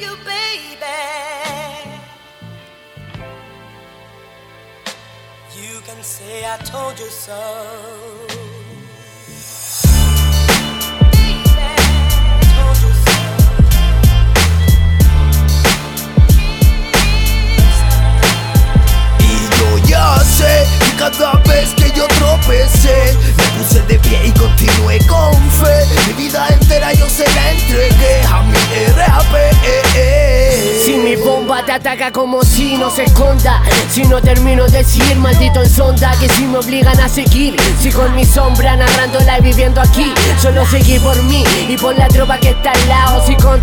you, baby. You can say I told you so. Ataca como si no se esconda. Si no termino de decir maldito en sonda Que si me obligan a seguir. Si con mi sombra narrándola y viviendo aquí Solo seguir por mí y por la tropa que está al lado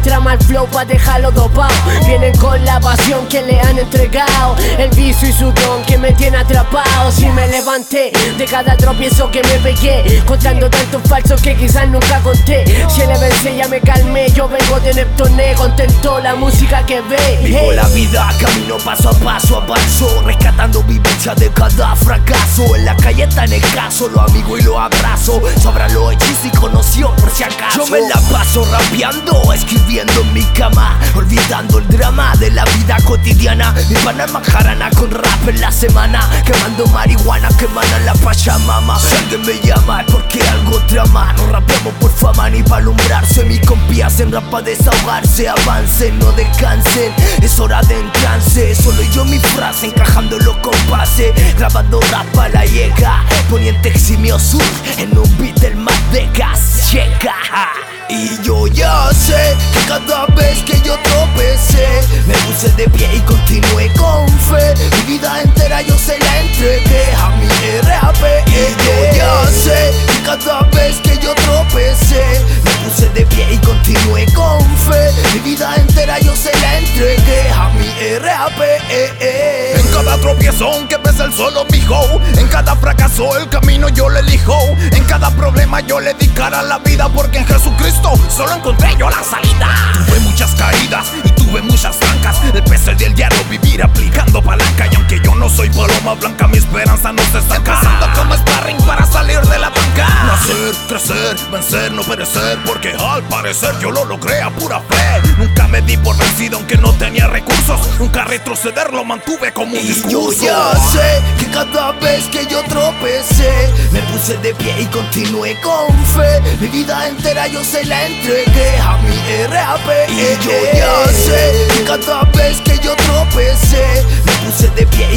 Contra mal flow pa' dejarlo dopado Vienen con la pasión que le han entregado El vicio y su don que me tiene atrapado Si me levanté de cada tropiezo que me pegué Contando tantos falsos que quizás nunca conté. Si le vencé ya me calmé Yo vengo de Neptuné Contento la música que ve. Vivo Hey. la vida, camino paso a paso, avanzo Rescatando vivencia de cada fracaso. En la calle está en el caso, lo amigo y lo abrazo. Sobra lo hechizos y conoció por si acaso. Yo me la paso rapeando, escribiendo en mi cama Olvidando el drama de la vida cotidiana. Mi pana majarana con rap en la semana Quemando marihuana, quemando pachamama Si alguien me llama porque algo trama. No rapeamos por fama ni para alumbrarse. Mi compi hacen rap pa' desahogarse Avancen, no descansen, es hora de entrance Solo yo mi frase encajando los compases Grabando rap a la llega Poniente eximio sur en un beat del más de gas Checa y yo ya sé que cada vez que yo tropecé Me puse de pie y continué con entregué a mi RAP En cada tropiezón que pesa el solo mi hoe En cada fracaso el camino yo le elijo. En cada problema yo le di cara la vida Porque en Jesucristo solo encontré yo la salida. Tuve muchas esperanza no se está casando como sparring para salir de la banca. Nacer, crecer, vencer, no perecer Porque al parecer yo lo logré a pura fe. Nunca me di por vencido aunque no tenía recursos. Nunca retroceder lo mantuve como un Y yo discurso. ya sé que cada vez que yo tropecé Me puse de pie y continué con fe. Mi vida entera yo se la entregué a mi RAP Y yo ya sé que cada vez que yo tropecé Me puse de pie y